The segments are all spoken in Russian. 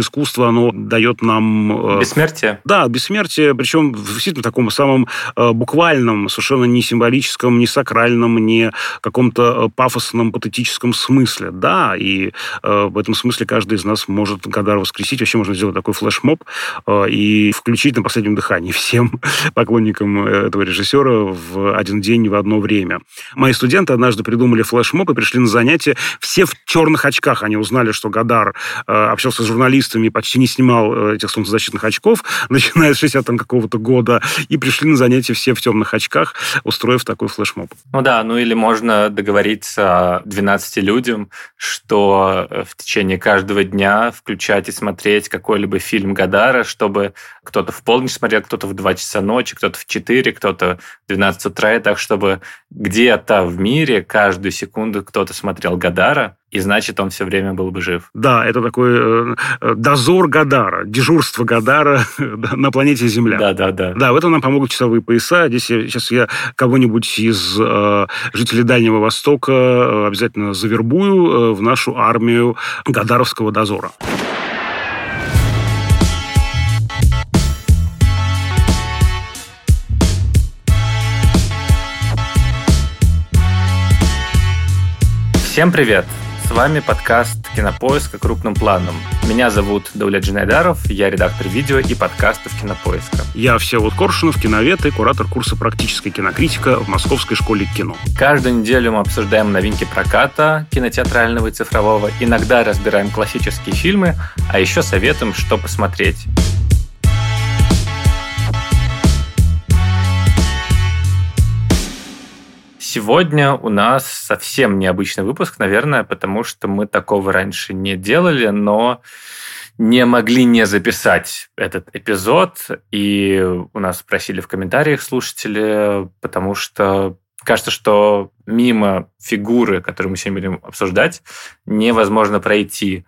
искусство, оно дает нам... Э, бессмертие? Да, бессмертие, причем действительно в таком самом э, буквальном, совершенно не символическом, не сакральном, не каком-то э, пафосном, патетическом смысле. Да, и в этом смысле каждый из нас может Гадар воскресить. Вообще можно сделать такой флешмоб и включить на последнем дыхании всем поклонникам этого режиссера в один день в одно время. Мои студенты однажды придумали флешмоб и пришли на занятия все в черных очках. Они узнали, что Гадар общался с журналистами журналистами, почти не снимал э, этих солнцезащитных очков, начиная с 60 какого-то года, и пришли на занятия все в темных очках, устроив такой флешмоб. Ну да, ну или можно договориться 12 людям, что э, в течение каждого дня включать и смотреть какой-либо фильм Гадара, чтобы кто-то в полночь смотрел, кто-то в 2 часа ночи, кто-то в 4, кто-то в 12 утра, и так, чтобы где-то в мире каждую секунду кто-то смотрел Гадара, и значит, он все время был бы жив. Да, это такой э, э дозор Гадара, дежурство Гадара на планете Земля. Да, да, да. Да, в этом нам помогут часовые пояса. Здесь я, сейчас я кого-нибудь из э, жителей Дальнего Востока э, обязательно завербую э, в нашу армию Гадаровского дозора. Всем привет! С вами подкаст «Кинопоиска крупным планом». Меня зовут Дауля Джинайдаров, я редактор видео и подкастов «Кинопоиска». Я Всеволод Коршунов, киновед и куратор курса «Практическая кинокритика» в Московской школе кино. Каждую неделю мы обсуждаем новинки проката, кинотеатрального и цифрового, иногда разбираем классические фильмы, а еще советуем, что посмотреть. Сегодня у нас совсем необычный выпуск, наверное, потому что мы такого раньше не делали, но не могли не записать этот эпизод. И у нас спросили в комментариях слушатели, потому что кажется, что мимо фигуры, которую мы сегодня будем обсуждать, невозможно пройти.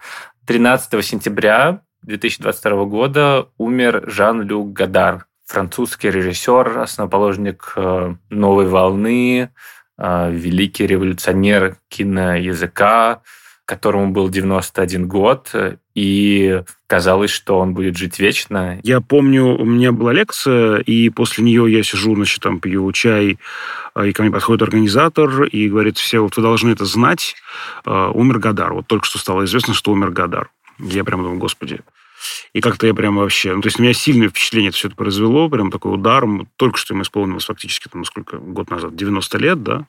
13 сентября 2022 года умер Жан-Люк Гадар, французский режиссер, основоположник э, новой волны, великий революционер киноязыка, которому был 91 год, и казалось, что он будет жить вечно. Я помню, у меня была лекция, и после нее я сижу, значит, там пью чай, э, и ко мне подходит организатор и говорит, все, вот вы должны это знать, умер Гадар. Вот только что стало известно, что умер Гадар. Я прямо думаю, господи, и как-то я прям вообще... Ну, то есть у меня сильное впечатление это все это произвело, прям такой удар. Только что ему исполнилось фактически, там, сколько, год назад, 90 лет, да?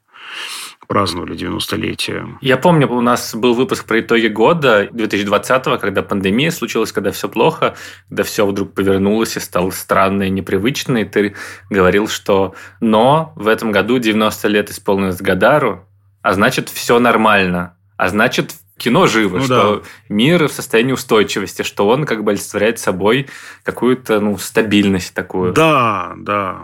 праздновали 90-летие. Я помню, у нас был выпуск про итоги года 2020-го, когда пандемия случилась, когда все плохо, когда все вдруг повернулось и стало странно и непривычно, и ты говорил, что но в этом году 90 лет исполнилось Гадару, а значит, все нормально. А значит, кино живо, ну, что да. мир в состоянии устойчивости, что он как бы олицетворяет собой какую-то ну, стабильность такую. Да, да.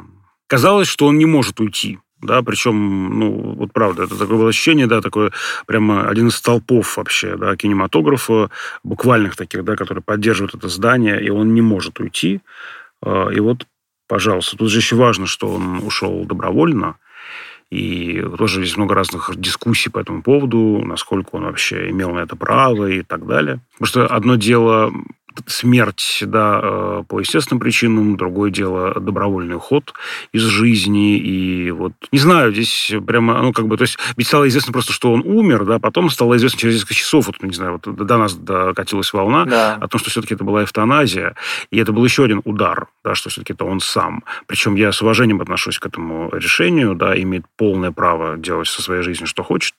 Казалось, что он не может уйти. Да, причем, ну, вот правда, это такое было ощущение, да, такое прямо один из столпов вообще, да, кинематографа, буквальных таких, да, которые поддерживают это здание, и он не может уйти. А, и вот, пожалуйста, тут же еще важно, что он ушел добровольно, и тоже есть много разных дискуссий по этому поводу, насколько он вообще имел на это право и так далее. Потому что одно дело смерть да, э, по естественным причинам, другое дело добровольный уход из жизни. И вот, не знаю, здесь прямо, ну, как бы, то есть, ведь стало известно просто, что он умер, да, потом стало известно через несколько часов, вот, не знаю, вот до нас докатилась волна да. о том, что все-таки это была эвтаназия, и это был еще один удар, да, что все-таки это он сам. Причем я с уважением отношусь к этому решению, да, имеет полное право делать со своей жизнью, что хочет,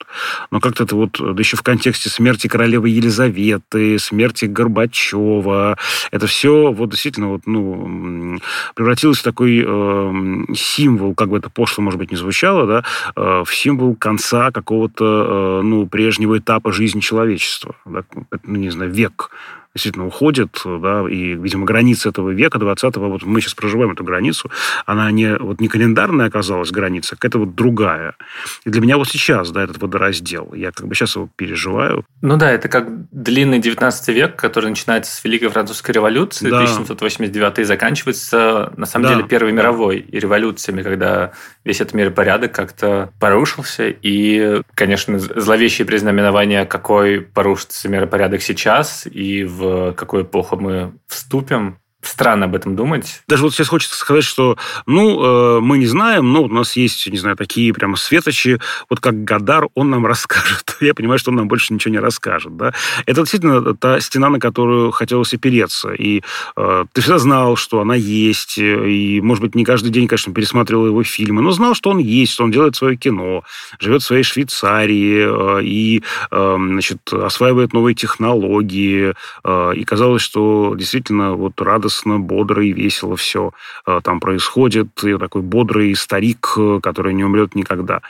но как-то это вот, да еще в контексте смерти королевы Елизаветы, смерти Горбачева, Петрова. Это все вот действительно вот, ну, превратилось в такой э, символ, как бы это пошло, может быть, не звучало, да, э, в символ конца какого-то, э, ну, прежнего этапа жизни человечества. Да, ну, не знаю, век действительно уходит, да, и, видимо, граница этого века 20-го, вот мы сейчас проживаем эту границу, она не, вот не календарная оказалась граница, а это вот другая. И для меня вот сейчас, да, этот водораздел, я как бы сейчас его переживаю. Ну да, это как длинный 19 век, который начинается с Великой Французской революции, да. 1789 и заканчивается, на самом да. деле, Первой да. мировой и революциями, когда весь этот миропорядок как-то порушился, и, конечно, зловещие признаменования, какой порушится миропорядок сейчас, и в в какую эпоху мы вступим, странно об этом думать. Даже вот сейчас хочется сказать, что, ну, э, мы не знаем, но у нас есть, не знаю, такие прямо светочи, вот как Гадар, он нам расскажет. Я понимаю, что он нам больше ничего не расскажет, да. Это действительно та стена, на которую хотелось опереться. И э, ты всегда знал, что она есть, и, может быть, не каждый день, конечно, пересматривал его фильмы, но знал, что он есть, что он делает свое кино, живет в своей Швейцарии э, и, э, значит, осваивает новые технологии. Э, и казалось, что действительно вот радость радостно, бодро и весело все э, там происходит. И такой бодрый старик, э, который не умрет никогда.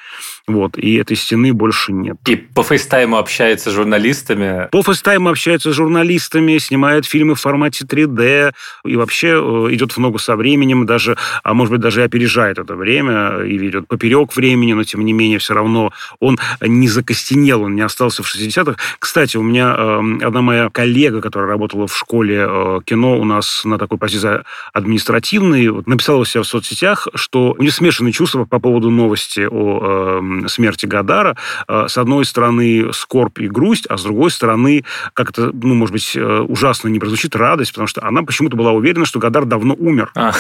Вот. И этой стены больше нет. И по FaceTime у общается с журналистами? По FaceTime у общается с журналистами, снимает фильмы в формате 3D и вообще э, идет в ногу со временем, даже, а может быть, даже опережает это время или идет поперек времени, но тем не менее все равно он не закостенел, он не остался в 60-х. Кстати, у меня одна моя коллега, которая работала в школе кино у нас на на такой позиции административной, вот, написала у себя в соцсетях, что у нее смешанные чувства по поводу новости о э, смерти Годара. Э, с одной стороны, скорбь и грусть, а с другой стороны, как это, ну, может быть, э, ужасно не прозвучит, радость, потому что она почему-то была уверена, что Гадар давно умер. А.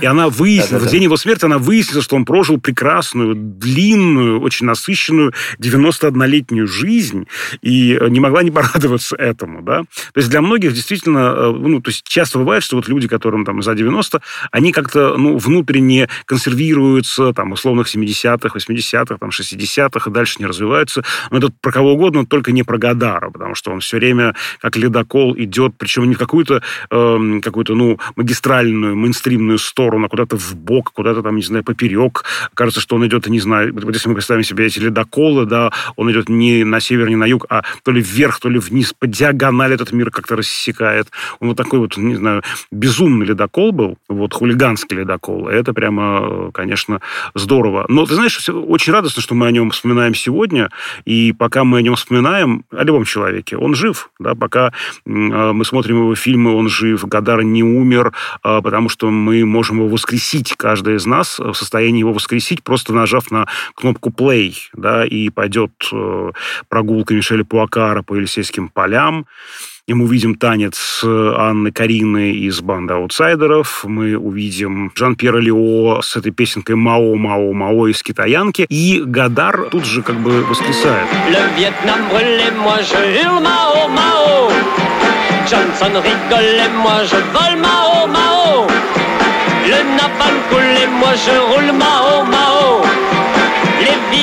И она выяснила, в день его смерти она выяснила, что он прожил прекрасную, длинную, очень насыщенную 91-летнюю жизнь и не могла не порадоваться этому, да. То есть для многих действительно, э, ну, то есть часто бывает, что вот люди, которым там за 90, они как-то, ну, внутренне консервируются, там, условных 70-х, 80-х, там, 60-х, и дальше не развиваются. Но это про кого угодно, только не про Гадара, потому что он все время как ледокол идет, причем не в какую-то, э, какую-то, ну, магистральную, мейнстримную сторону, а куда-то в бок, куда-то там, не знаю, поперек. Кажется, что он идет, не знаю, вот если мы представим себе эти ледоколы, да, он идет не на север, не на юг, а то ли вверх, то ли вниз, по диагонали этот мир как-то рассекает. Он вот такой вот, не знаю, безумный ледокол был, вот хулиганский ледокол. Это прямо, конечно, здорово. Но ты знаешь, очень радостно, что мы о нем вспоминаем сегодня, и пока мы о нем вспоминаем, о любом человеке, он жив, да, пока а, мы смотрим его фильмы, он жив, Гадар не умер, а, потому что мы можем его воскресить, каждый из нас в состоянии его воскресить, просто нажав на кнопку play, да, и пойдет э, прогулка Мишеля Пуакара по Елисейским полям, и мы увидим танец Анны Карины из банды аутсайдеров. Мы увидим Жан-Пьера Лео с этой песенкой «Мао, Мао, Мао» из «Китаянки». И Гадар тут же как бы воскресает.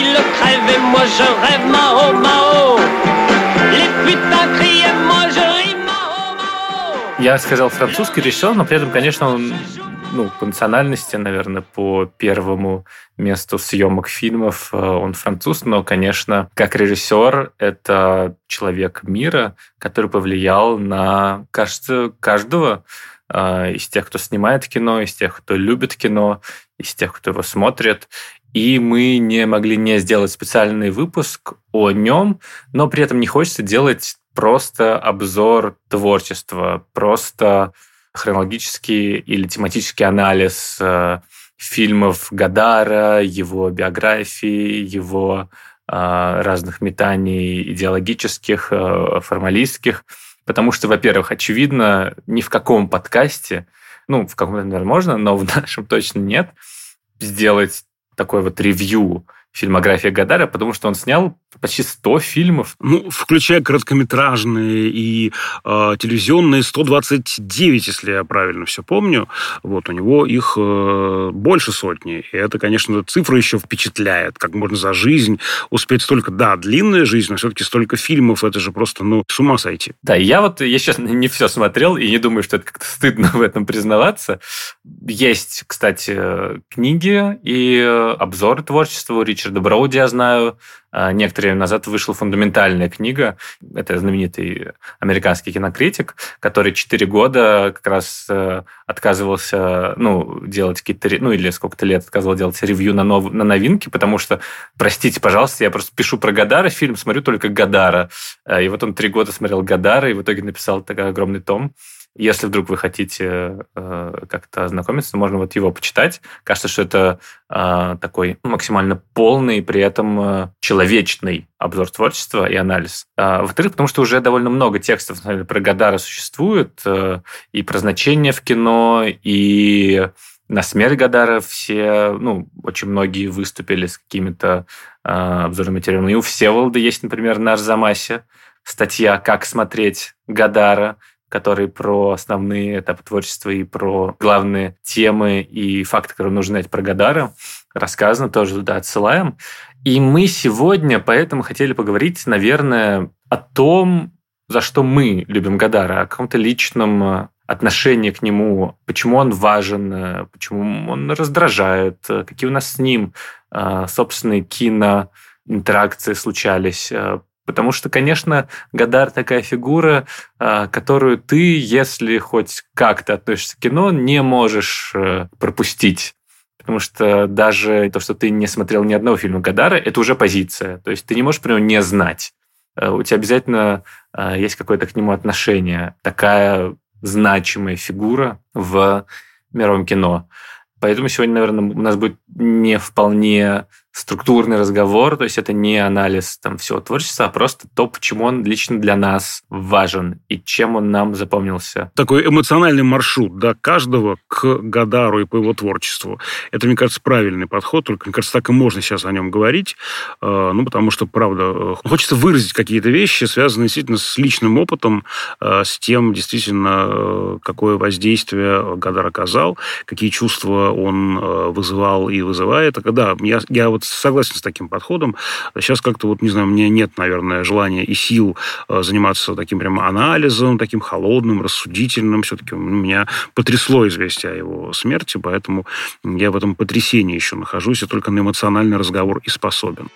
Les crèvent, moi je rêve Mao Mao. Les putains crient, moi je я сказал французский режиссер, но при этом, конечно, он ну, по национальности, наверное, по первому месту съемок фильмов э, он француз, но, конечно, как режиссер это человек мира, который повлиял на, кажется, каждого э, из тех, кто снимает кино, из тех, кто любит кино, из тех, кто его смотрит. И мы не могли не сделать специальный выпуск о нем, но при этом не хочется делать просто обзор творчества, просто хронологический или тематический анализ э, фильмов Гадара, его биографии, его э, разных метаний идеологических, э, формалистских. Потому что, во-первых, очевидно, ни в каком подкасте, ну, в каком-то, наверное, можно, но в нашем точно нет, сделать такой вот ревью фильмография Гадара, потому что он снял почти 100 фильмов. Ну, включая короткометражные и э, телевизионные, 129, если я правильно все помню. Вот, у него их э, больше сотни. И это, конечно, цифра еще впечатляет, как можно за жизнь успеть столько... Да, длинная жизнь, но все-таки столько фильмов, это же просто, ну, с ума сойти. Да, я вот, я сейчас не все смотрел, и не думаю, что это как-то стыдно в этом признаваться. Есть, кстати, книги и обзоры творчества у Ричарда Броуди, я знаю, а, некоторое время назад вышла фундаментальная книга. Это знаменитый американский кинокритик, который четыре года как раз э, отказывался ну, делать какие-то... Ну, или сколько-то лет отказывал делать ревью на, нов... на новинки, потому что, простите, пожалуйста, я просто пишу про Гадара фильм, смотрю только Гадара. Э, и вот он три года смотрел Гадара, и в итоге написал такой огромный том. Если вдруг вы хотите э, как-то ознакомиться, можно вот его почитать. Кажется, что это э, такой максимально полный, при этом э, человечный обзор творчества и анализ. А, во-вторых, потому что уже довольно много текстов наверное, про Гадара существует, э, и про значение в кино, и на смерть Гадара все, ну, очень многие выступили с какими-то э, обзорными материалами. И у Всеволода есть, например, на Арзамасе статья «Как смотреть Гадара», который про основные этапы творчества и про главные темы и факты, которые нужно знать про Гадара. Рассказано, тоже туда отсылаем. И мы сегодня поэтому хотели поговорить, наверное, о том, за что мы любим Гадара, о каком-то личном э, отношение к нему, почему он важен, э, почему он раздражает, э, какие у нас с ним собственные киноинтеракции случались. Потому что, конечно, Гадар такая фигура, которую ты, если хоть как-то относишься к кино, не можешь пропустить. Потому что даже то, что ты не смотрел ни одного фильма Гадара, это уже позиция. То есть ты не можешь про него не знать. У тебя обязательно есть какое-то к нему отношение. Такая значимая фигура в мировом кино. Поэтому сегодня, наверное, у нас будет не вполне структурный разговор, то есть это не анализ там всего творчества, а просто то, почему он лично для нас важен и чем он нам запомнился. Такой эмоциональный маршрут, да, каждого к Гадару и по его творчеству. Это, мне кажется, правильный подход, только, мне кажется, так и можно сейчас о нем говорить, э, ну, потому что, правда, э, хочется выразить какие-то вещи, связанные действительно с личным опытом, э, с тем, действительно, какое воздействие Гадар оказал, какие чувства он вызывал и вызывает. Да, я, я вот согласен с таким подходом. Сейчас как-то вот, не знаю, мне нет, наверное, желания и сил э, заниматься таким прям анализом, таким холодным, рассудительным. Все-таки меня потрясло известие о его смерти, поэтому я в этом потрясении еще нахожусь и только на эмоциональный разговор и способен.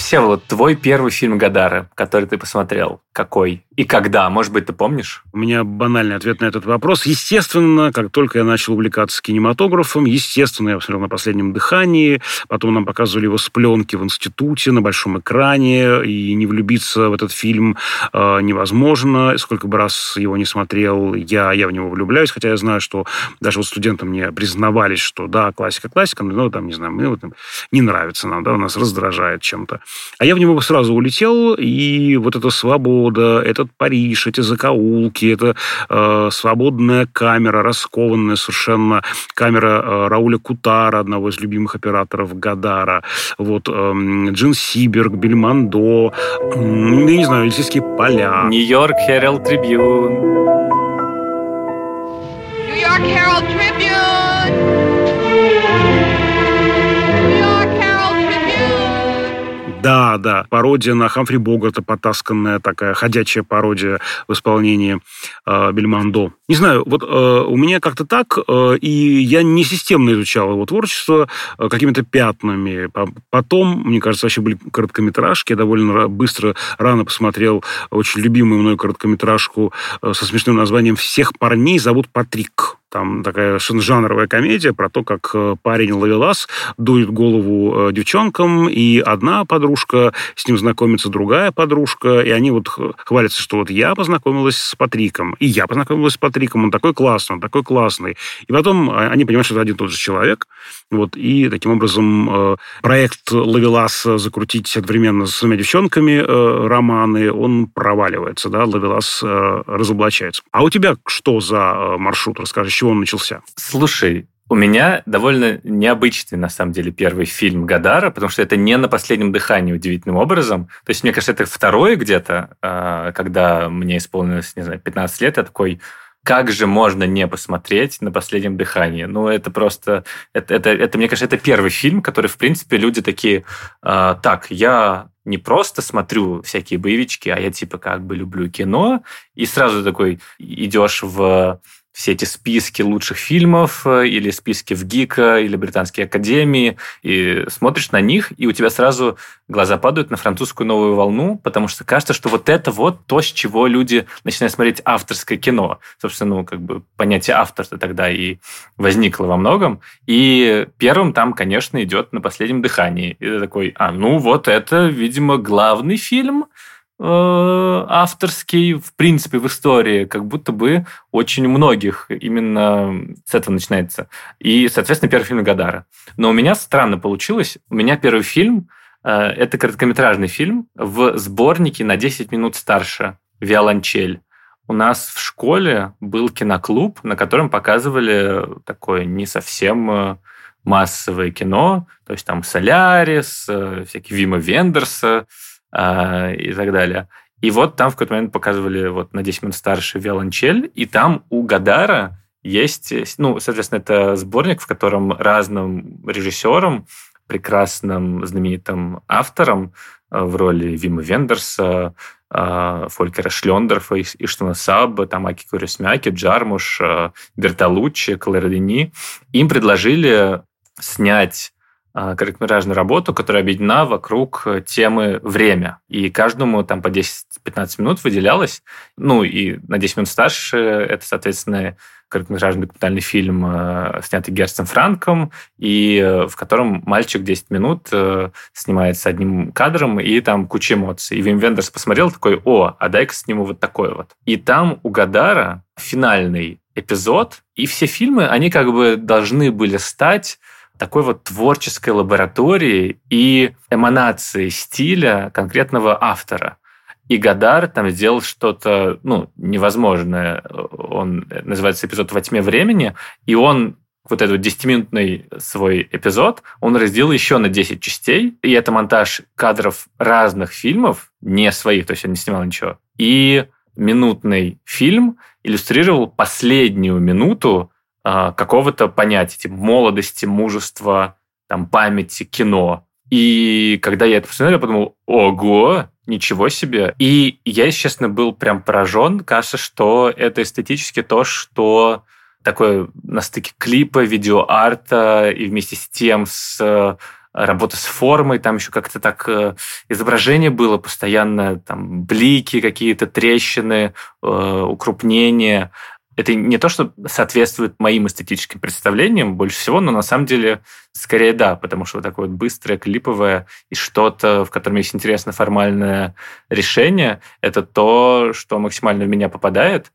Всеволод, твой первый фильм Гадара, который ты посмотрел, какой и когда? Может быть, ты помнишь? У меня банальный ответ на этот вопрос. Естественно, как только я начал увлекаться кинематографом, естественно, я посмотрел на последнем дыхании, потом нам показывали его с пленки в институте на большом экране, и не влюбиться в этот фильм э, невозможно. Сколько бы раз его не смотрел, я, я в него влюбляюсь, хотя я знаю, что даже вот студенты мне признавались, что да, классика, классика, но там, не знаю, мы вот, не нравится нам, да, нас раздражает чем-то. А я в него сразу улетел, и вот эта свобода, этот Париж, эти закоулки, это э, свободная камера, раскованная совершенно камера э, Рауля Кутара, одного из любимых операторов Гадара, вот э, Джин Сиберг, Бельмондо, э, не знаю, Елисейские поля. Нью-Йорк Herald Трибьюн. Нью-Йорк Herald Трибьюн. Да, да. Пародия на Хамфри Богарта, потасканная такая ходячая пародия в исполнении э, Бельмондо. Не знаю, вот э, у меня как-то так, э, и я не системно изучал его творчество э, какими-то пятнами. Потом, мне кажется, вообще были короткометражки. Я довольно быстро, рано посмотрел очень любимую мной короткометражку э, со смешным названием «Всех парней зовут Патрик». Там такая жанровая комедия про то, как э, парень Лавелас дует голову э, девчонкам, и одна подружка с ним знакомится, другая подружка, и они вот хвалятся, что вот я познакомилась с Патриком, и я познакомилась с Патриком, он такой классный, он такой классный. И потом а, они понимают, что это один и тот же человек, вот, и таким образом э, проект Лавелас закрутить одновременно с двумя девчонками романы, он проваливается, да, Лавелас разоблачается. А у тебя что за маршрут, расскажи, чего он начался? Слушай, у меня довольно необычный, на самом деле, первый фильм Гадара, потому что это не на последнем дыхании удивительным образом. То есть, мне кажется, это второе где-то, а, когда мне исполнилось, не знаю, 15 лет, я такой, как же можно не посмотреть на последнем дыхании? Ну, это просто... Это, это, это мне кажется, это первый фильм, который, в принципе, люди такие... Э, так, я не просто смотрю всякие боевички, а я типа как бы люблю кино, и сразу такой идешь в все эти списки лучших фильмов э, или списки в ГИКа или Британской академии, и смотришь на них, и у тебя сразу глаза падают на французскую новую волну, потому что кажется, что вот это вот то, с чего люди начинают смотреть авторское кино. Собственно, ну, как бы понятие автора тогда и возникло во многом. И первым там, конечно, идет «На последнем дыхании». И ты такой, а, ну вот это, видимо, главный фильм, авторский, в принципе, в истории, как будто бы очень многих именно с этого начинается. И, соответственно, первый фильм Гадара. Но у меня странно получилось. У меня первый фильм э, это короткометражный фильм в сборнике на 10 минут старше «Виолончель». У нас в школе был киноклуб, на котором показывали такое не совсем э, массовое кино, то есть там Солярис, э, всякие Вима Вендерса э, и так далее. И вот там в какой-то момент показывали вот на 10 минут старше «Виолончель», и там у Гадара есть, ну, соответственно, это сборник, в котором разным режиссерам, прекрасным знаменитым авторам э, в роли Вима Вендерса, э, Фолькера Шлендорфа, Иштуна Саба, Тамаки Курисмяки, Джармуш, Бертолуччи, Клэр им предложили снять короткометражную работу, которая объединена вокруг темы «время». И каждому там по 10-15 минут выделялось. Ну, и на 10 минут старше это, соответственно, короткометражный документальный фильм, а, снятый Герстом Франком, и э, в котором мальчик 10 минут э, снимается одним кадром, и там куча эмоций. И Вим Вендерс посмотрел такой, о, а дай-ка сниму вот такой вот. И там у Гадара финальный эпизод, и все фильмы, они как бы должны были стать такой вот творческой лаборатории и эманации стиля конкретного автора. И Гадар там сделал что-то ну, невозможное. Он называется эпизод «Во тьме времени», и он вот этот 10-минутный свой эпизод, он разделил еще на 10 частей, и это монтаж кадров разных фильмов, не своих, то есть он не снимал ничего. И минутный фильм иллюстрировал последнюю минуту а, какого-то понятия, типа молодости, мужества, там, памяти, кино. И когда я это посмотрел, я подумал, ого, ничего себе. И я, если честно, был прям поражен. Кажется, что это эстетически то, что такое на стыке клипа, видеоарта и вместе с тем с э, работа с формой, там еще как-то так э, изображение было постоянно, там блики какие-то, трещины, э, укрупнения это не то, что соответствует моим эстетическим представлениям больше всего, но на самом деле скорее да, потому что вот такое вот быстрое, клиповое и что-то, в котором есть интересное формальное решение, это то, что максимально в меня попадает.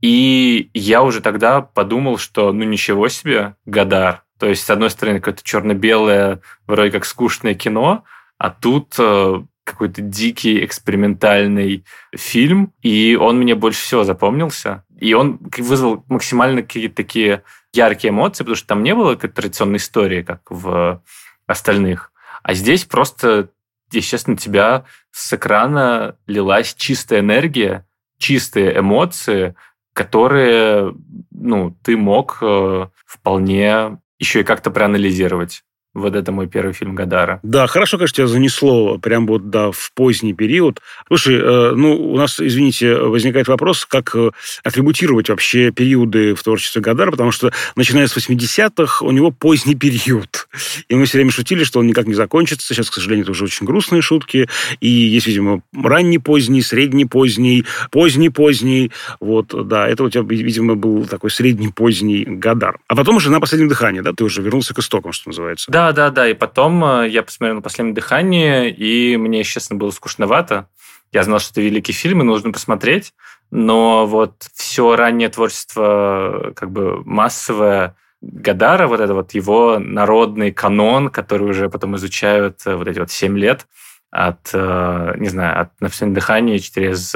И я уже тогда подумал, что ну ничего себе, Гадар. То есть, с одной стороны, какое-то черно-белое, вроде как скучное кино, а тут э, какой-то дикий экспериментальный фильм, и он мне больше всего запомнился. И он вызвал максимально какие-то такие яркие эмоции, потому что там не было как традиционной истории, как в остальных. А здесь просто, естественно, тебя с экрана лилась чистая энергия, чистые эмоции, которые ну, ты мог э, вполне еще и как-то проанализировать. Вот это мой первый фильм Гадара. Да, хорошо, конечно, тебя занесло прям вот, да, в поздний период. Слушай, э, ну, у нас, извините, возникает вопрос, как э, атрибутировать вообще периоды в творчестве Гадара, потому что, начиная с 80-х, у него поздний период. И мы все время шутили, что он никак не закончится. Сейчас, к сожалению, это уже очень грустные шутки. И есть, видимо, ранний поздний, средний поздний, поздний поздний. Вот, да, это у тебя, видимо, был такой средний поздний Гадар. А потом уже на последнем дыхании, да, ты уже вернулся к истокам, что называется. Да, да, да. И потом э, я посмотрел на последнее дыхание, и мне, честно, было скучновато. Я знал, что это великий фильм, и нужно посмотреть. Но вот все раннее творчество, как бы массовое, Гадара, вот это вот его народный канон, который уже потом изучают э, вот эти вот семь лет от, э, не знаю, от «На всем дыхании» через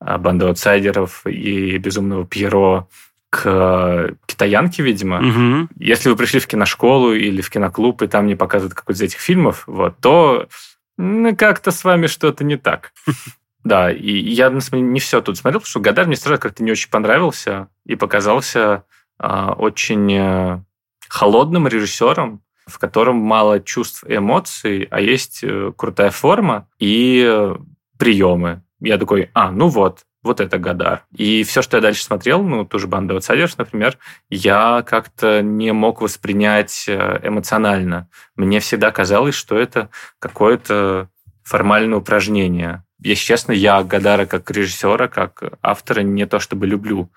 «Банду аутсайдеров» и «Безумного Пьеро», к китаянке, видимо. Угу. Если вы пришли в киношколу или в киноклуб, и там не показывают какой-то из этих фильмов, вот, то ну, как-то с вами что-то не так. Да, и я не все тут смотрел, потому что Гадар мне сразу как-то не очень понравился и показался а, очень э, холодным режиссером, в котором мало чувств и эмоций, а есть э, крутая форма и э, приемы. Я такой, а, ну вот, вот это Гадар. И все, что я дальше смотрел, ну, ту же банду Outsiders, например, я как-то не мог воспринять э, эмоционально. Мне всегда казалось, что это какое-то формальное упражнение. Если честно, я Гадара как режиссера, как автора не то чтобы люблю.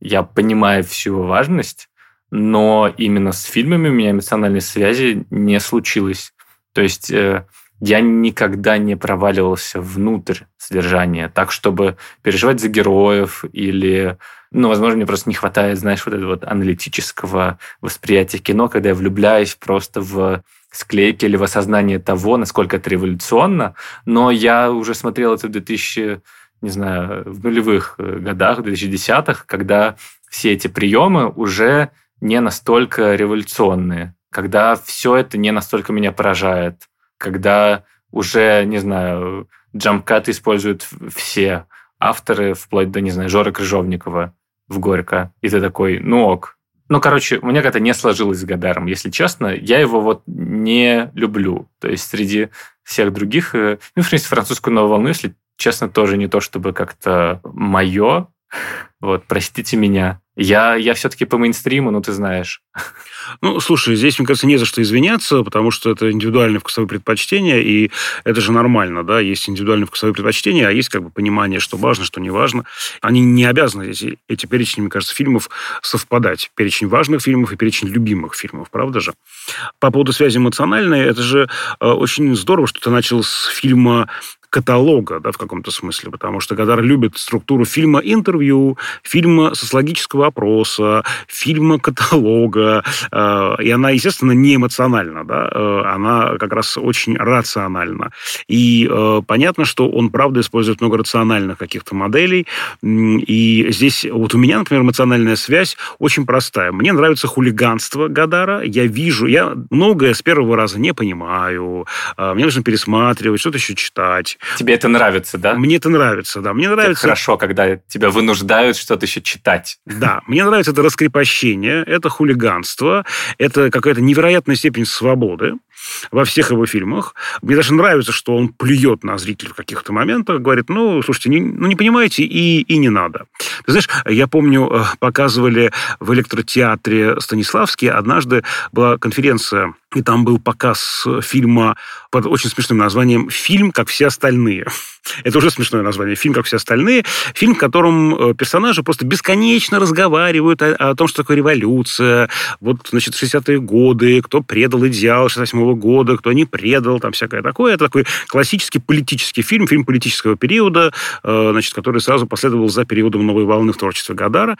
Я понимаю всю его важность, но именно с фильмами у меня эмоциональной связи не случилось. То есть э, я никогда не проваливался внутрь содержания, так, чтобы переживать за героев или ну, возможно, мне просто не хватает, знаешь, вот этого вот аналитического восприятия кино, когда я влюбляюсь просто в склейки или в осознание того, насколько это революционно. Но я уже смотрел это в 2000, не знаю, в нулевых э, годах, в 2010-х, когда все эти приемы уже не настолько революционные, когда все это не настолько меня поражает, когда уже, не знаю, джампкаты используют все авторы, вплоть до, не знаю, Жоры Крыжовникова в Горько. И ты такой, ну ок. Ну, короче, у меня как-то не сложилось с Гадаром, если честно. Я его вот не люблю. То есть среди всех других... Э, ну, в принципе, французскую новую волну, если честно, тоже не то чтобы как-то мое. Вот, простите меня. Я, я все-таки по мейнстриму, ну, ты знаешь. Ну, слушай, здесь, мне кажется, не за что извиняться, потому что это индивидуальные вкусовые предпочтения, и это же нормально, да, есть индивидуальные вкусовые предпочтения, а есть как бы понимание, что важно, что не важно. Они не обязаны, эти, эти перечни, мне кажется, фильмов совпадать. Перечень важных фильмов и перечень любимых фильмов, правда же? По поводу связи эмоциональной, это же э, очень здорово, что ты начал с фильма каталога, да, в каком-то смысле, потому что Гадар любит структуру фильма интервью, фильма социологического опроса, фильма каталога, э, и она, естественно, не эмоциональна, да, э, она как раз очень рациональна. И э, понятно, что он, правда, использует много рациональных каких-то моделей, и здесь вот у меня, например, эмоциональная связь очень простая. Мне нравится хулиганство Гадара, я вижу, я многое с первого раза не понимаю, мне нужно пересматривать, что-то еще читать. Тебе это нравится, да? Мне это нравится, да. Мне нравится... Это хорошо, когда тебя вынуждают что-то еще читать. Да, мне нравится это раскрепощение, это хулиганство, это какая-то невероятная степень свободы во всех его фильмах. Мне даже нравится, что он плюет на зрителей в каких-то моментах, говорит, ну, слушайте, не, ну, не понимаете, и, и не надо. Ты знаешь, я помню, э, показывали в электротеатре Станиславский, однажды была конференция и там был показ фильма под очень смешным названием «Фильм, как все остальные». Это уже смешное название. Фильм, как все остальные. Фильм, в котором э, персонажи просто бесконечно разговаривают о, о том, что такое революция. Вот, значит, 60-е годы, кто предал идеал 68-го года, кто не предал, там всякое такое. Это такой классический политический фильм, фильм политического периода, э, значит, который сразу последовал за периодом новой волны в творчестве Гадара.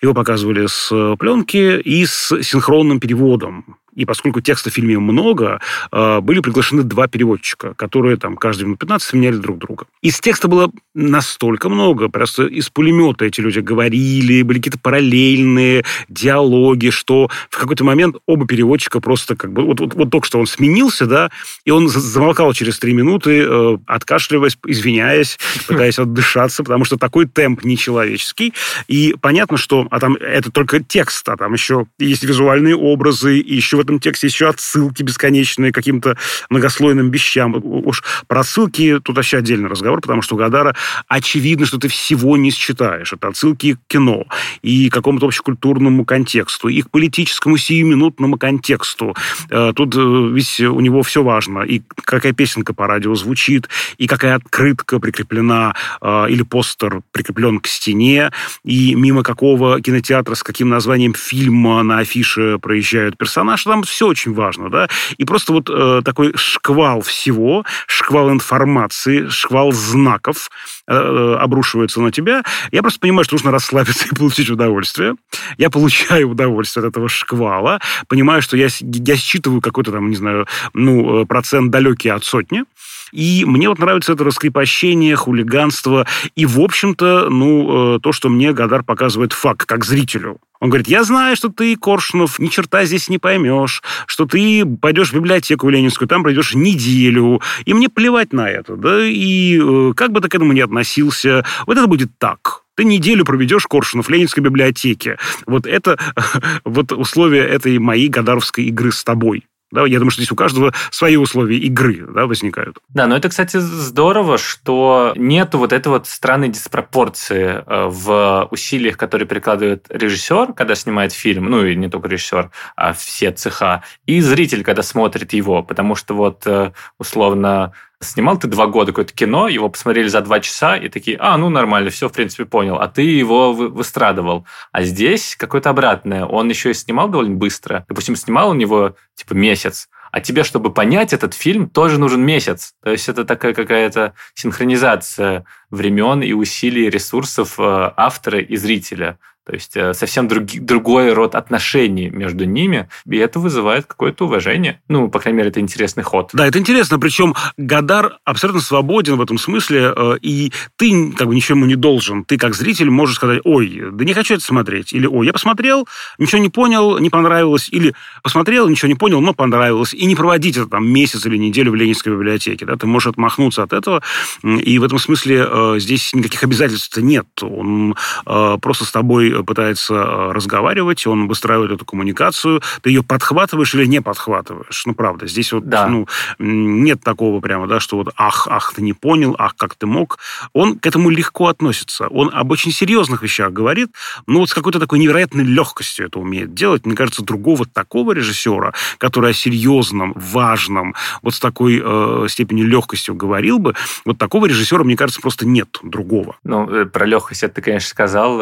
Его показывали с э, пленки и с синхронным переводом. И поскольку текста в фильме много, э, были приглашены два переводчика, которые там каждый минут 15 меняли друг друга. Из текста было настолько много, просто из пулемета эти люди говорили, были какие-то параллельные диалоги, что в какой-то момент оба переводчика просто как бы... Вот, вот, вот только что он сменился, да, и он замолкал через три минуты, э, откашливаясь, извиняясь, пытаясь отдышаться, потому что такой темп нечеловеческий. И понятно, что а там это только текст, а там еще есть визуальные образы, и еще этом тексте еще отсылки бесконечные к каким-то многослойным вещам. Уж про ссылки тут вообще отдельный разговор, потому что у Гадара очевидно, что ты всего не считаешь. Это отсылки к кино и к какому-то общекультурному контексту, и к политическому сиюминутному контексту. Э, тут э, ведь у него все важно. И какая песенка по радио звучит, и какая открытка прикреплена, э, или постер прикреплен к стене, и мимо какого кинотеатра с каким названием фильма на афише проезжают персонажи. Там все очень важно, да. И просто вот такой шквал всего, шквал информации, шквал знаков, Э, э, обрушивается на тебя, я просто понимаю, что нужно расслабиться и получить удовольствие. Я получаю удовольствие от этого шквала, понимаю, что я, я считываю какой-то там, не знаю, ну, э, процент далекий от сотни, и мне вот нравится это раскрепощение, хулиганство и, в общем-то, ну, то, что мне Гадар показывает факт, как зрителю. Он говорит, я знаю, что ты, Коршунов, ни черта здесь не поймешь, что ты пойдешь в библиотеку Ленинскую, там пройдешь неделю, и мне плевать на это, да, и э, как бы ты к этому ни относился, вот это будет так. Ты неделю проведешь, Коршунов, в Ленинской библиотеке. Вот это вот условия этой моей гадаровской игры с тобой. Да, я думаю, что здесь у каждого свои условия игры да, возникают. Да, но это, кстати, здорово, что нет вот этой вот странной диспропорции э, в усилиях, которые прикладывает режиссер, когда снимает фильм, ну и не только режиссер, а все цеха, и зритель, когда смотрит его, потому что вот э, условно снимал ты два года какое-то кино, его посмотрели за два часа и такие, а, ну нормально, все, в принципе, понял. А ты его выстрадывал. А здесь какое-то обратное. Он еще и снимал довольно быстро. Допустим, снимал у него типа месяц, А тебе, чтобы понять этот фильм, тоже нужен месяц. То есть это такая какая-то синхронизация времен и усилий ресурсов э, автора и зрителя. То есть э, совсем друг, другой род отношений между ними, и это вызывает какое-то уважение. Ну, по крайней мере, это интересный ход. Да, это интересно, причем Гадар абсолютно свободен в этом смысле, э, и ты как бы ничего ему не должен. Ты как зритель можешь сказать, ой, да не хочу это смотреть, или ой, я посмотрел, ничего не понял, не понравилось, или посмотрел, ничего не понял, но понравилось, и не проводить это там месяц или неделю в Ленинской библиотеке. Да? Ты можешь отмахнуться от этого, и в этом смысле э, здесь никаких обязательств нет. Он просто с тобой пытается э, разговаривать, он выстраивает эту коммуникацию, ты ее подхватываешь или не подхватываешь. Ну, правда, здесь вот да. ну, нет такого прямо, да, что вот ах, ах, ты не понял, ах, как ты мог. Он к этому легко относится. Он об очень серьезных вещах говорит, но вот с какой-то такой невероятной легкостью это умеет делать. Мне кажется, другого такого режиссера, который о серьезном, важном, вот с такой э, степенью легкостью говорил бы, вот такого режиссера, мне кажется, просто нет другого. Ну, э, про легкость это ты, конечно, сказал.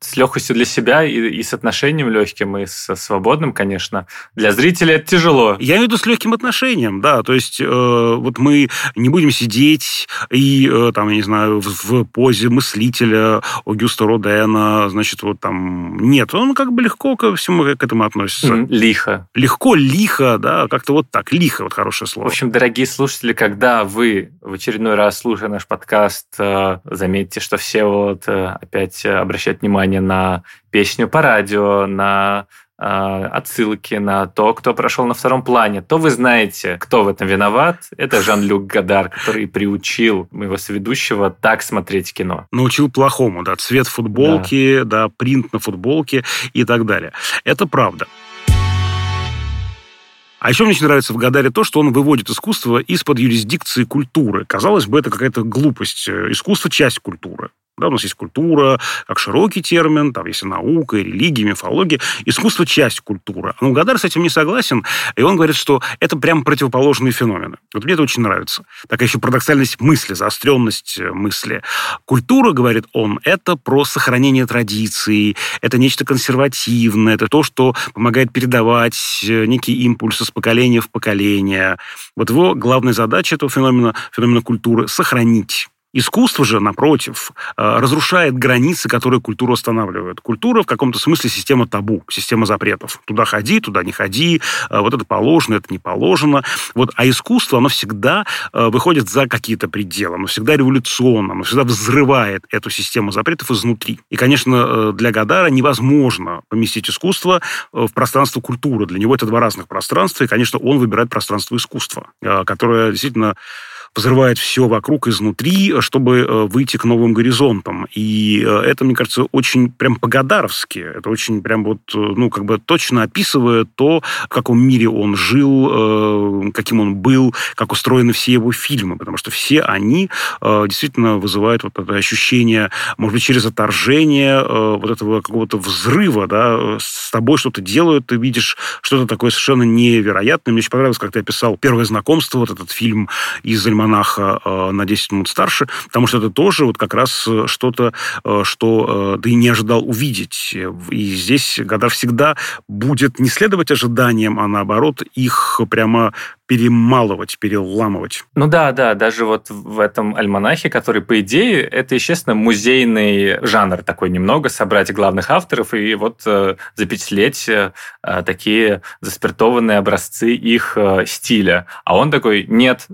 С легкостью для себя и, и с отношением легким, и со свободным, конечно. Для зрителя это тяжело. Я имею в виду с легким отношением, да. То есть э, вот мы не будем сидеть и, э, там, я не знаю, в, в позе мыслителя Огюста Родена, значит, вот там... Нет, он как бы легко ко всему к этому относится. Mm, лихо. Легко, лихо, да, как-то вот так. Лихо, вот хорошее слово. В общем, дорогие слушатели, когда вы в очередной раз, слушая наш подкаст, э, заметьте, что все вот э, опять обращают обращать внимание на песню по радио, на э, отсылки на то, кто прошел на втором плане, то вы знаете, кто в этом виноват. Это Жан-Люк Гадар, который приучил моего соведущего так смотреть кино. Научил плохому, да, цвет футболки, да, да принт на футболке и так далее. Это правда. А еще мне очень нравится в Гадаре то, что он выводит искусство из-под юрисдикции культуры. Казалось бы, это какая-то глупость. Искусство – часть культуры. Да, у нас есть культура, как широкий термин, там есть и наука, и религия, и мифология. Искусство – часть культуры. Но Гадар с этим не согласен, и он говорит, что это прям противоположные феномены. Вот мне это очень нравится. Такая еще парадоксальность мысли, заостренность э, мысли. Культура, говорит он, это про сохранение традиций, это нечто консервативное, это то, что помогает передавать э, некий импульс из поколения в поколение. Вот его главная задача этого феномена, феномена культуры – сохранить Искусство же, напротив, э, разрушает границы, которые культура устанавливает. Культура в каком-то смысле система табу, система запретов. Туда ходи, туда не ходи, э, вот это положено, это не положено. Вот, а искусство, оно всегда э, выходит за какие-то пределы, оно всегда революционно, оно всегда взрывает эту систему запретов изнутри. И, конечно, для Гадара невозможно поместить искусство в пространство культуры. Для него это два разных пространства, и, конечно, он выбирает пространство искусства, которое действительно взрывает все вокруг изнутри, чтобы э, выйти к новым горизонтам. И э, это, мне кажется, очень прям по-гадаровски. Это очень прям вот, э, ну, как бы точно описывает то, в каком мире он жил, каким он был, как устроены все его фильмы. Потому что все они действительно вызывают вот это ощущение, может быть, через отторжение вот этого какого-то взрыва, да, с тобой что-то делают, ты видишь что-то такое совершенно невероятное. Мне очень понравилось, как ты описал первое знакомство, вот этот фильм из альманаха э, на 10 минут старше, потому что это тоже вот как раз э, что-то, э, что ты не ожидал увидеть. И здесь Гадар всегда будет не следовать ожиданиям, а наоборот их прямо перемалывать, переламывать. Ну да, да, даже вот в этом альманахе, который, по идее, это, естественно, музейный жанр такой немного, собрать главных авторов и вот э, запечатлеть э, такие заспиртованные образцы их э, стиля. А он такой, нет,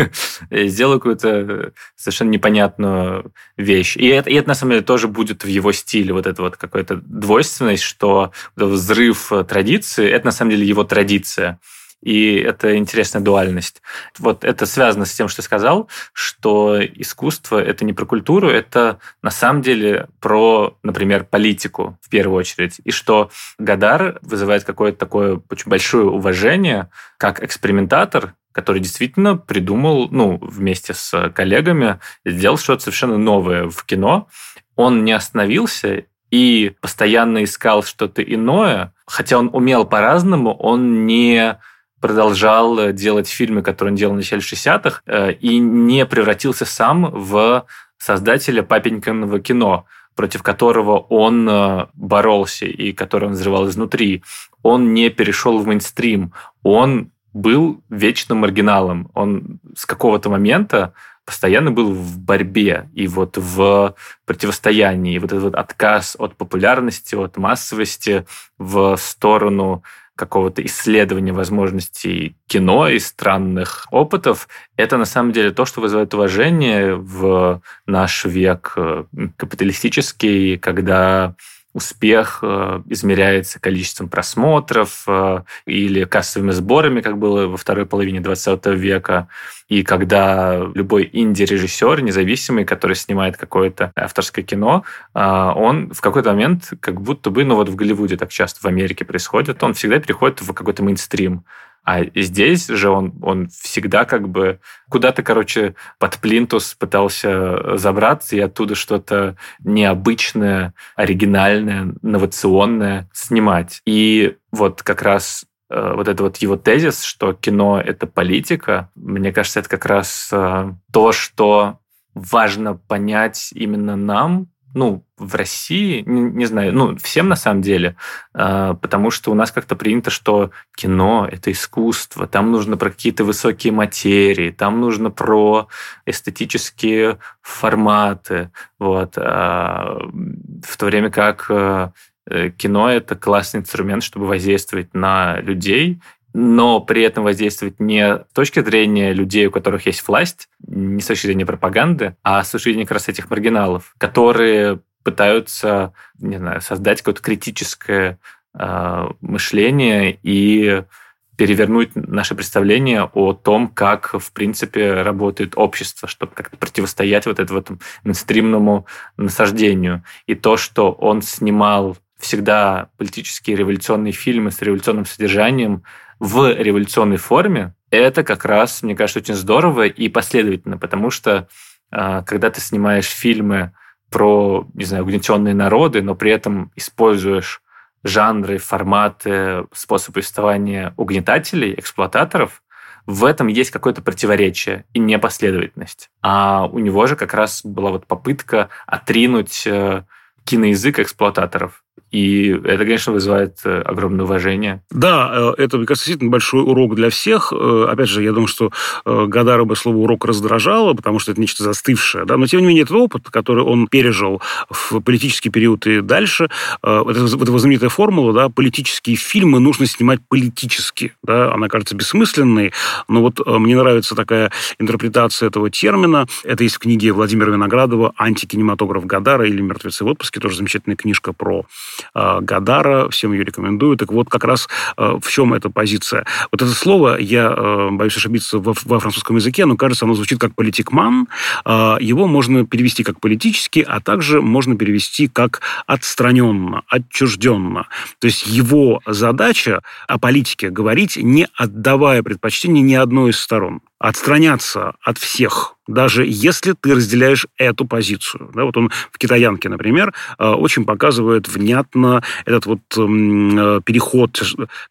сделаю какую-то совершенно непонятную вещь. И это, и это, на самом деле, тоже будет в его стиле, вот эта вот какая-то двойственность, что взрыв традиции, это, на самом деле, его традиция. И это интересная дуальность. Вот это связано с тем, что я сказал, что искусство – это не про культуру, это на самом деле про, например, политику в первую очередь. И что Гадар вызывает какое-то такое очень большое уважение как экспериментатор, который действительно придумал, ну, вместе с коллегами, сделал что-то совершенно новое в кино. Он не остановился и постоянно искал что-то иное, хотя он умел по-разному, он не продолжал э, делать фильмы, которые он делал в начале 60-х, э, и не превратился сам в создателя папенькиного кино. против которого он э, боролся и который он взрывал изнутри, он не перешел в мейнстрим, он был вечным маргиналом. Он с какого-то момента постоянно был в борьбе и вот в противостоянии. И вот этот вот отказ от популярности, от массовости в сторону какого-то исследования возможностей кино и странных опытов, это на самом деле то, что вызывает уважение в наш век э, капиталистический, когда успех э, измеряется количеством просмотров э, или кассовыми сборами, как было во второй половине 20 века. И когда любой инди-режиссер, независимый, который снимает какое-то авторское кино, э, он в какой-то момент, как будто бы, ну вот в Голливуде так часто в Америке происходит, он всегда переходит в какой-то мейнстрим. А здесь же он, он всегда как бы куда-то, короче, под плинтус пытался забраться и оттуда что-то необычное, оригинальное, новационное снимать. И вот как раз э, вот это вот его тезис, что кино — это политика, мне кажется, это как раз э, то, что важно понять именно нам, ну, в России, не, не знаю, ну, всем на самом деле, э, потому что у нас как-то принято, что кино — это искусство, там нужно про какие-то высокие материи, там нужно про эстетические форматы, вот, э, в то время как э, кино — это классный инструмент, чтобы воздействовать на людей, но при этом воздействовать не с точки зрения людей, у которых есть власть, не с точки зрения пропаганды, а с точки зрения как раз этих маргиналов, которые пытаются, не знаю, создать какое-то критическое э, мышление и перевернуть наше представление о том, как, в принципе, работает общество, чтобы как-то противостоять вот этому, этому мейнстримному насаждению. И то, что он снимал всегда политические революционные фильмы с революционным содержанием, в революционной форме, это как раз, мне кажется, очень здорово и последовательно, потому что а, когда ты снимаешь фильмы про, не знаю, угнетенные народы, но при этом используешь жанры, форматы, способы повествования угнетателей, эксплуататоров, в этом есть какое-то противоречие и непоследовательность. А у него же как раз была вот попытка отринуть э, киноязык эксплуататоров и это, конечно, вызывает э, огромное уважение. Да, э, это, мне кажется, действительно большой урок для всех. Э, опять же, я думаю, что Гадара бы слово «урок» раздражало, потому что это нечто застывшее. Да? Но, тем не менее, этот опыт, который он пережил в политический период и дальше, это, вот эта знаменитая формула, да, политические фильмы нужно снимать политически. Да? Она кажется бессмысленной, но вот мне нравится такая интерпретация этого термина. Это есть в книге Владимира Виноградова «Антикинематограф Гадара» или «Мертвецы в отпуске», тоже замечательная книжка про Гадара, всем ее рекомендую. Так вот, как раз э, в чем эта позиция. Вот это слово, я э, боюсь ошибиться во, во французском языке, но кажется, оно звучит как политикман. Его можно перевести как политически, а также можно перевести как отстраненно, отчужденно. То есть его задача о политике говорить, не отдавая предпочтение ни одной из сторон отстраняться от всех, даже если ты разделяешь эту позицию. Да, вот он в «Китаянке», например, э, очень показывает внятно этот вот э, переход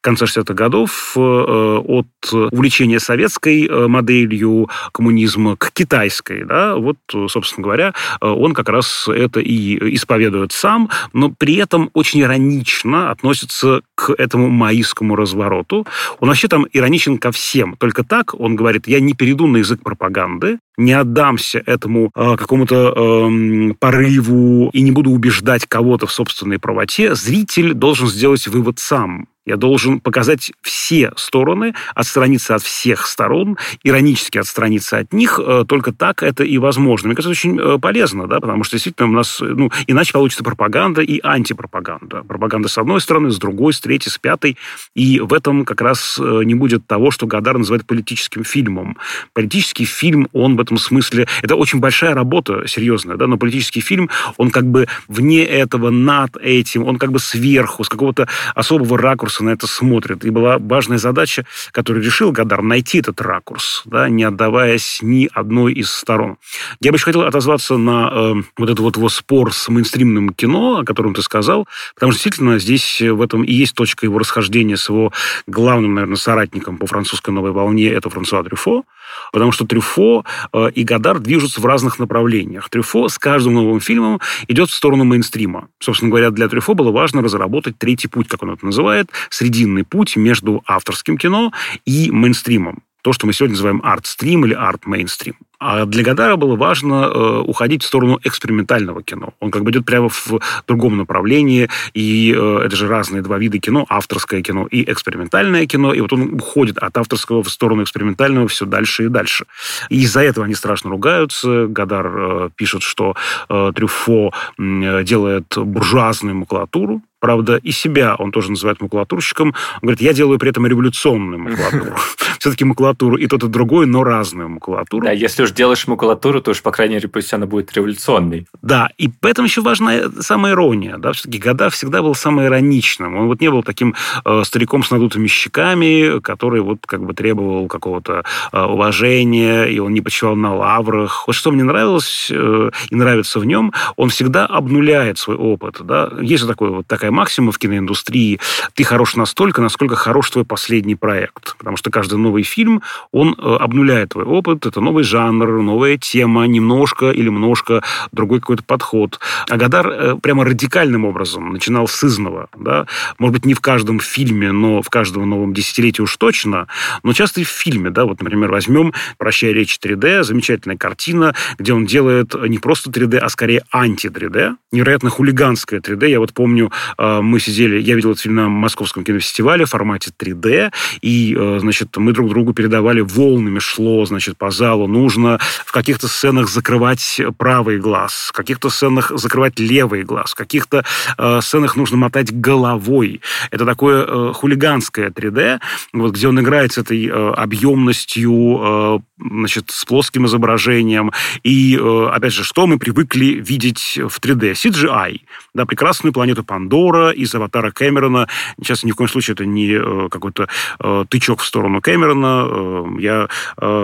конца 60-х годов э, от увлечения советской моделью коммунизма к китайской. Да, вот, собственно говоря, он как раз это и исповедует сам, но при этом очень иронично относится к этому маистскому развороту. Он вообще там ироничен ко всем. Только так он говорит, я не перейду на язык пропаганды, не отдамся этому э, какому-то э, порыву и не буду убеждать кого-то в собственной правоте, зритель должен сделать вывод сам. Я должен показать все стороны, отстраниться от всех сторон, иронически отстраниться от них. Э, только так это и возможно. Мне кажется, очень э, полезно, да, потому что действительно у нас, ну, иначе получится пропаганда и антипропаганда. Пропаганда с одной стороны, с другой, с третьей, с пятой. И в этом как раз э, не будет того, что Гадар называет политическим фильмом. Политический фильм, он в этом смысле... Это очень большая работа, серьезная, да, но политический фильм, он как бы вне этого, над этим, он как бы сверху, с какого-то особого ракурса ракурса на это смотрят. И была важная задача, которую решил Гадар, найти этот ракурс, да, не отдаваясь ни одной из сторон. Я бы еще хотел отозваться на э, вот этот вот его спор с мейнстримным кино, о котором ты сказал, потому что действительно здесь в этом и есть точка его расхождения с его главным, наверное, соратником по французской новой волне, это Франсуа Трюфо, Потому что Трюфо э, и Гадар движутся в разных направлениях. Трюфо с каждым новым фильмом идет в сторону мейнстрима. Собственно говоря, для Трюфо было важно разработать третий путь, как он это называет, срединный путь между авторским кино и мейнстримом то, что мы сегодня называем арт-стрим или арт-мейнстрим. А для Гадара было важно э, уходить в сторону экспериментального кино. Он как бы идет прямо в другом направлении, и э, это же разные два вида кино, авторское кино и экспериментальное кино, и вот он уходит от авторского в сторону экспериментального все дальше и дальше. И из-за этого они страшно ругаются. Гадар э, пишет, что э, Трюфо э, делает буржуазную макулатуру, Правда, и себя он тоже называет макулатурщиком. Он говорит, я делаю при этом революционную макулатуру. Все-таки макулатуру и тот, и другой, но разную макулатуру. Да, если уж делаешь макулатуру, то уж, по крайней мере, пусть она будет революционной. Да, и поэтому еще важна самая ирония. Да? Все-таки Года всегда был самым ироничным. Он вот не был таким э, стариком с надутыми щеками, который вот как бы требовал какого-то э, уважения, и он не почивал на лаврах. Вот что мне нравилось э, и нравится в нем, он всегда обнуляет свой опыт. Да? Есть такой, вот такая максима в киноиндустрии. Ты хорош настолько, насколько хорош твой последний проект. Потому что каждый новый фильм, он э, обнуляет твой опыт. Это новый жанр, новая тема, немножко или немножко другой какой-то подход. Агадар э, прямо радикальным образом начинал с изного. Да? Может быть, не в каждом фильме, но в каждом новом десятилетии уж точно, но часто и в фильме. Да? Вот, например, возьмем «Прощай, речь 3D», замечательная картина, где он делает не просто 3D, а скорее анти-3D. Невероятно хулиганское 3D. Я вот помню Э, мы сидели, я видел этот фильм на Московском кинофестивале в формате 3D, и, э, значит, мы друг другу передавали волнами шло, значит, по залу. Нужно в каких-то сценах закрывать правый глаз, в каких-то сценах закрывать левый глаз, в каких-то э, сценах нужно мотать головой. Это такое хулиганское 3D, вот, где он играет с этой объемностью, значит, с плоским изображением. И, опять же, что мы привыкли видеть в 3D? CGI. Да, прекрасную планету Пандора из «Аватара» Кэмерона. Сейчас ни в коем случае это не э, какой-то э, тычок в сторону Кэмерона. Э, я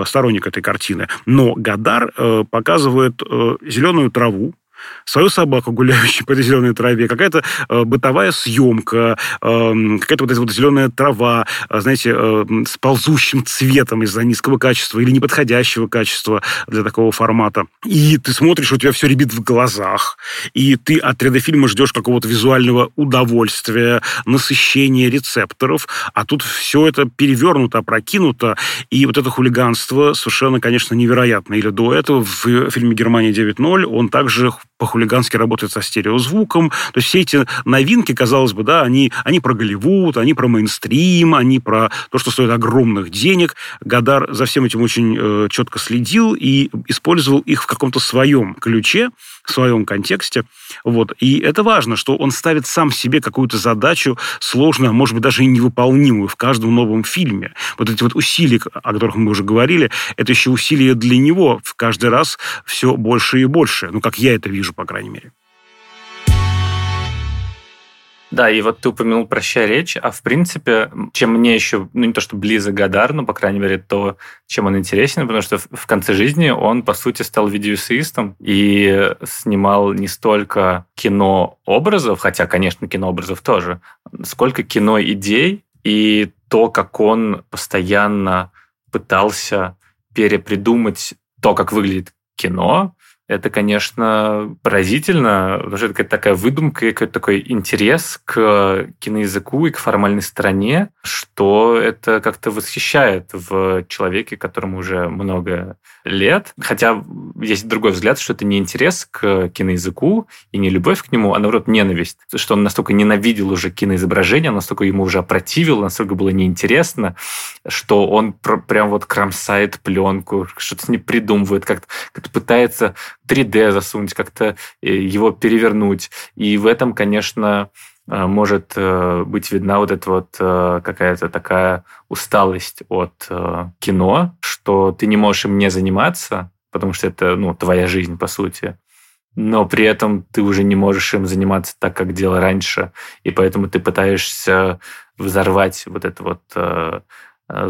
сторонник этой картины. Гадар показывает зеленую траву, свою собаку, гуляющую по этой зеленой траве, какая-то э, бытовая съемка, э, какая-то вот эта вот зеленая трава, э, знаете, э, с ползущим цветом из-за низкого качества или неподходящего качества для такого формата. И ты смотришь, у тебя все ребит в глазах, и ты от 3D-фильма ждешь какого-то визуального удовольствия, насыщения рецепторов, а тут все это перевернуто, опрокинуто, и вот это хулиганство совершенно, конечно, невероятно. Или до этого в фильме «Германия 9.0» он также по-хулигански работает со стереозвуком. То есть все эти новинки, казалось бы, да, они, они про Голливуд, они про мейнстрим, они про то, что стоит огромных денег. Гадар за всем этим очень э, четко следил и использовал их в каком-то своем ключе, в своем контексте. Вот. И это важно, что он ставит сам себе какую-то задачу сложную, а может быть, даже и невыполнимую в каждом новом фильме. Вот эти вот усилия, о которых мы уже говорили, это еще усилия для него в каждый раз все больше и больше. Ну, как я это вижу, по крайней мере. Да, и вот ты упомянул «Прощай, речь», а в принципе, чем мне еще, ну не то что близок Гадар, но, по крайней мере, то, чем он интересен, потому что в конце жизни он, по сути, стал видеоэссеистом и снимал не столько кино образов, хотя, конечно, кино образов тоже, сколько кино идей и то, как он постоянно пытался перепридумать то, как выглядит кино, это, конечно, поразительно, потому что это какая-то такая выдумка и какой-то такой интерес к киноязыку и к формальной стороне, что это как-то восхищает в человеке, которому уже много лет. Хотя есть другой взгляд, что это не интерес к киноязыку и не любовь к нему, а наоборот ненависть. Что он настолько ненавидел уже киноизображение, настолько ему уже опротивил, настолько было неинтересно, что он прям вот кромсает пленку, что-то с ней придумывает, как-то как пытается 3D засунуть, как-то э, его перевернуть. И в этом, конечно, э, может э, быть видна вот эта вот какая-то такая усталость от кино, что ты не можешь им не заниматься, потому что это ну, твоя жизнь, по сути. Но при этом ты уже не можешь им заниматься так, как делал раньше, и поэтому ты пытаешься взорвать вот это вот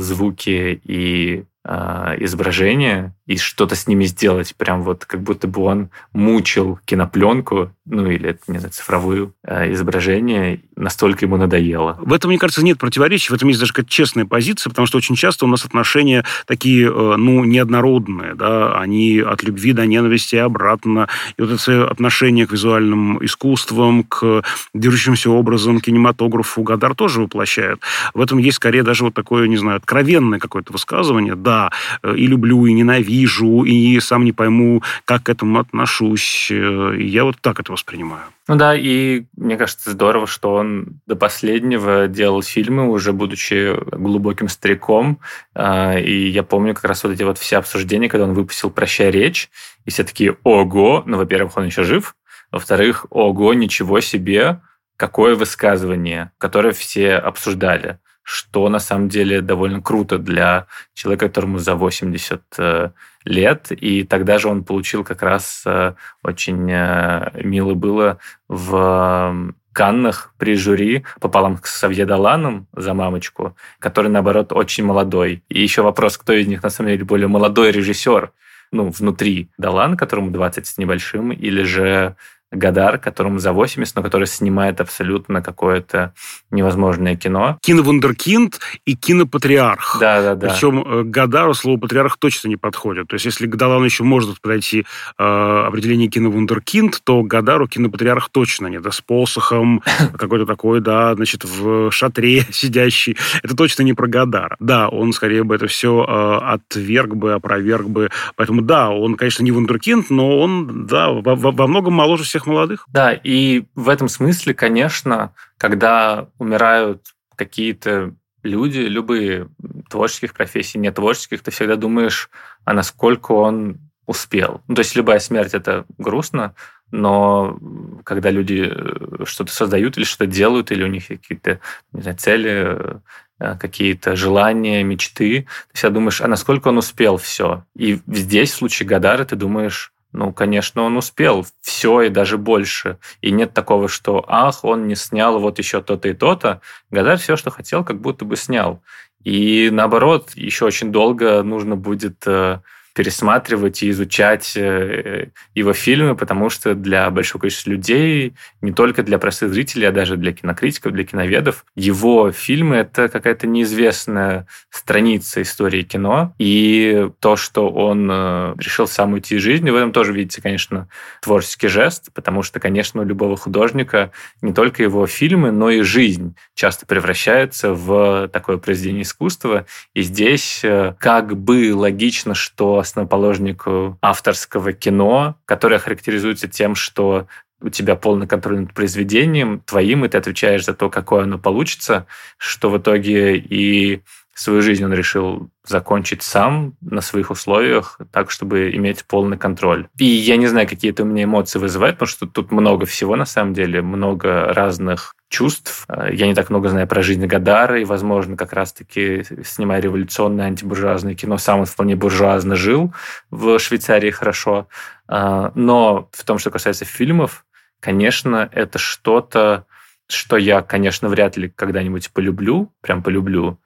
звуки и изображения, и что-то с ними сделать, прям вот как будто бы он мучил кинопленку, ну или, не знаю, цифровую э, изображение, настолько ему надоело. В этом, мне кажется, нет противоречий, в этом есть даже какая-то честная позиция, потому что очень часто у нас отношения такие, э, ну, неоднородные, да, они от любви до ненависти и обратно, и вот эти отношения к визуальным искусствам, к движущимся образом, кинематографу Гадар тоже воплощает. В этом есть скорее даже вот такое, не знаю, откровенное какое-то высказывание, да, э, и люблю, и ненавижу, и сам не пойму, как к этому отношусь. Э, я вот так это воспринимаю. Ну да, и мне кажется здорово, что он до последнего делал фильмы, уже будучи глубоким стариком. А, и я помню как раз вот эти вот все обсуждения, когда он выпустил «Прощай, речь», и все такие «Ого!» Ну, во-первых, он еще жив, во-вторых, «Ого, ничего себе!» Какое высказывание, которое все обсуждали что на самом деле довольно круто для человека, которому за 80 э, лет. И тогда же он получил как раз э, очень э, мило было в Каннах при жюри пополам с Савье Даланом за мамочку, который, наоборот, очень молодой. И еще вопрос, кто из них, на самом деле, более молодой режиссер, ну, внутри Далан, которому 20 с небольшим, или же Гадар, которому за 80, но который снимает абсолютно какое-то невозможное кино. Киновундеркинд и кинопатриарх. Да, да, да. Причем э, Гадару слово патриарх точно не подходит. То есть, если к Далану еще может подойти э, определение киновундеркинд, то Гадару кинопатриарх точно не. Да, с посохом, какой-то такой, да, значит, в шатре сидящий. Это точно не про Гадара. Да, он скорее бы это все э, отверг бы, опроверг бы. Поэтому, да, он, конечно, не вундеркинд, но он, да, во, во многом моложе всех всех молодых. Да, и в этом смысле, конечно, когда умирают какие-то люди, любые творческих профессий, не творческих, ты всегда думаешь, а насколько он успел. Ну, то есть любая смерть это грустно, но когда люди э, что-то создают или что-то делают, или у них какие-то знаю, цели, э, какие-то желания, мечты, ты всегда думаешь, а насколько он успел все. И здесь, в случае Гадара, ты думаешь, ну, конечно, он успел все и даже больше. И нет такого, что, ах, он не снял вот еще то-то и то-то. Гадар все, что хотел, как будто бы снял. И наоборот, еще очень долго нужно будет э, пересматривать и изучать э, его фильмы, потому что для большого количества людей, не только для простых зрителей, а даже для кинокритиков, для киноведов, его фильмы — это какая-то неизвестная страница истории кино. И то, что он э, решил сам уйти из жизни, в этом тоже, видите, конечно, творческий жест, потому что, конечно, у любого художника не только его фильмы, но и жизнь часто превращается в такое произведение искусства. И здесь э, как бы логично, что основоположнику авторского кино, которое характеризуется тем, что у тебя полный контроль над произведением твоим, и ты отвечаешь за то, какое оно получится, что в итоге и свою жизнь он решил закончить сам на своих условиях, так, чтобы иметь полный контроль. И я не знаю, какие это у меня эмоции вызывает, потому что тут много всего на самом деле, много разных чувств. Я не так много знаю про жизнь Гадара, и, возможно, как раз-таки, снимая революционное антибуржуазное кино, сам он вполне буржуазно жил в Швейцарии хорошо. А, но в том, что касается фильмов, конечно, это что-то, что я, конечно, вряд ли когда-нибудь полюблю, прям полюблю,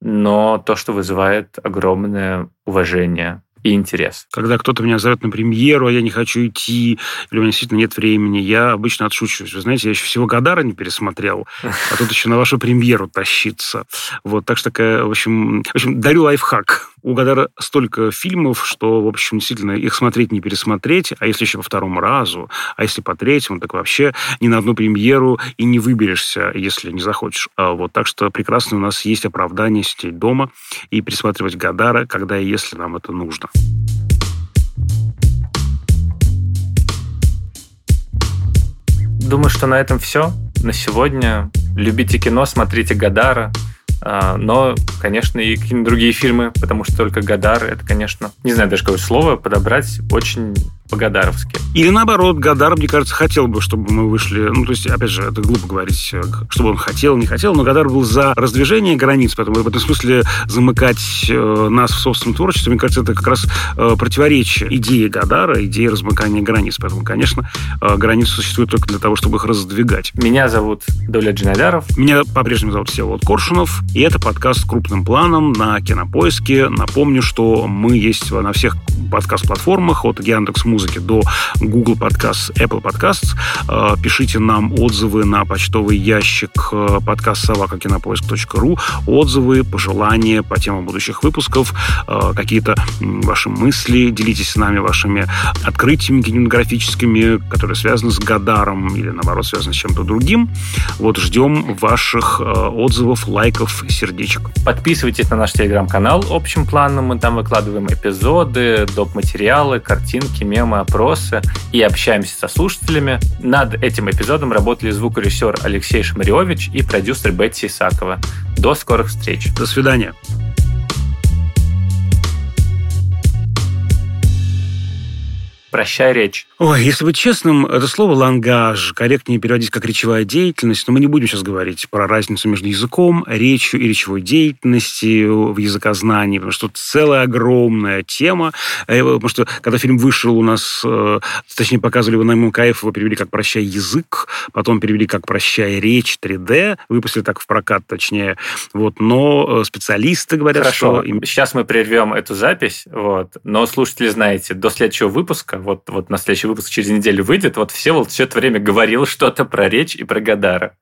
но то, что вызывает огромное уважение и интерес. Когда кто-то меня зовет на премьеру, а я не хочу идти, или у меня действительно нет времени, я обычно отшучиваюсь. Вы знаете, я еще всего Гадара не пересмотрел, а тут еще на вашу премьеру тащиться. Вот, так что такая, в общем, в общем, дарю лайфхак. У Гадара столько фильмов, что, в общем, действительно, их смотреть не пересмотреть, а если еще по второму разу, а если по третьему, так вообще ни на одну премьеру и не выберешься, если не захочешь. А вот, так что прекрасно у нас есть оправдание сидеть дома и пересматривать Гадара, когда и если нам это нужно. Думаю, что на этом все на сегодня. Любите кино, смотрите Гадара. А, но, конечно, и какие-нибудь другие фильмы, потому что только Гадар, это, конечно, не знаю даже какое слово подобрать, очень по-гадаровски. Или наоборот, Гадар, мне кажется, хотел бы, чтобы мы вышли... Ну, то есть, опять же, это глупо говорить, э, чтобы он хотел, не хотел, но Гадар был за раздвижение границ, поэтому в этом смысле замыкать э, нас в собственном творчестве, мне кажется, это как раз э, противоречие идеи Гадара, идеи размыкания границ. Поэтому, конечно, границы существуют только для того, чтобы их раздвигать. Меня зовут Доля Джинадаров. Меня по-прежнему зовут Всеволод Коршунов, и это подкаст крупным планом на Кинопоиске. Напомню, что мы есть на всех подкаст-платформах, от Яндекс Музыки до Google Podcasts, Apple Podcasts. Э, пишите нам отзывы на почтовый ящик э, подкаст собакакинопоиск.ру, отзывы, пожелания по темам будущих выпусков, э, какие-то ваши мысли, делитесь с нами вашими открытиями кинематографическими, которые связаны с Гадаром или, наоборот, связаны с чем-то другим. Вот ждем ваших отзывов, лайков, сердечек. Подписывайтесь на наш телеграм-канал общим планом. Мы там выкладываем эпизоды, доп. материалы, картинки, мемы, опросы и общаемся со слушателями. Над этим эпизодом работали звукорежиссер Алексей Шмариович и продюсер Бетти Исакова. До скорых встреч. До свидания. Прощай, речь. Ой, если быть честным, это слово «лангаж» корректнее переводить как «речевая деятельность», но мы не будем сейчас говорить про разницу между языком, речью и речевой деятельностью в языкознании, потому что целая огромная тема. Э, потому что когда фильм вышел у нас, э, точнее, показывали его на МКФ, его перевели как «Прощай язык», потом перевели как «Прощай речь 3D», выпустили так в прокат, точнее. Вот. Но э, специалисты говорят, Хорошо. что... Сейчас мы прервем эту запись, вот. но слушатели, знаете, до следующего выпуска вот, вот на следующий выпуск через неделю выйдет, вот все вот все это время говорил что-то про речь и про Гадара.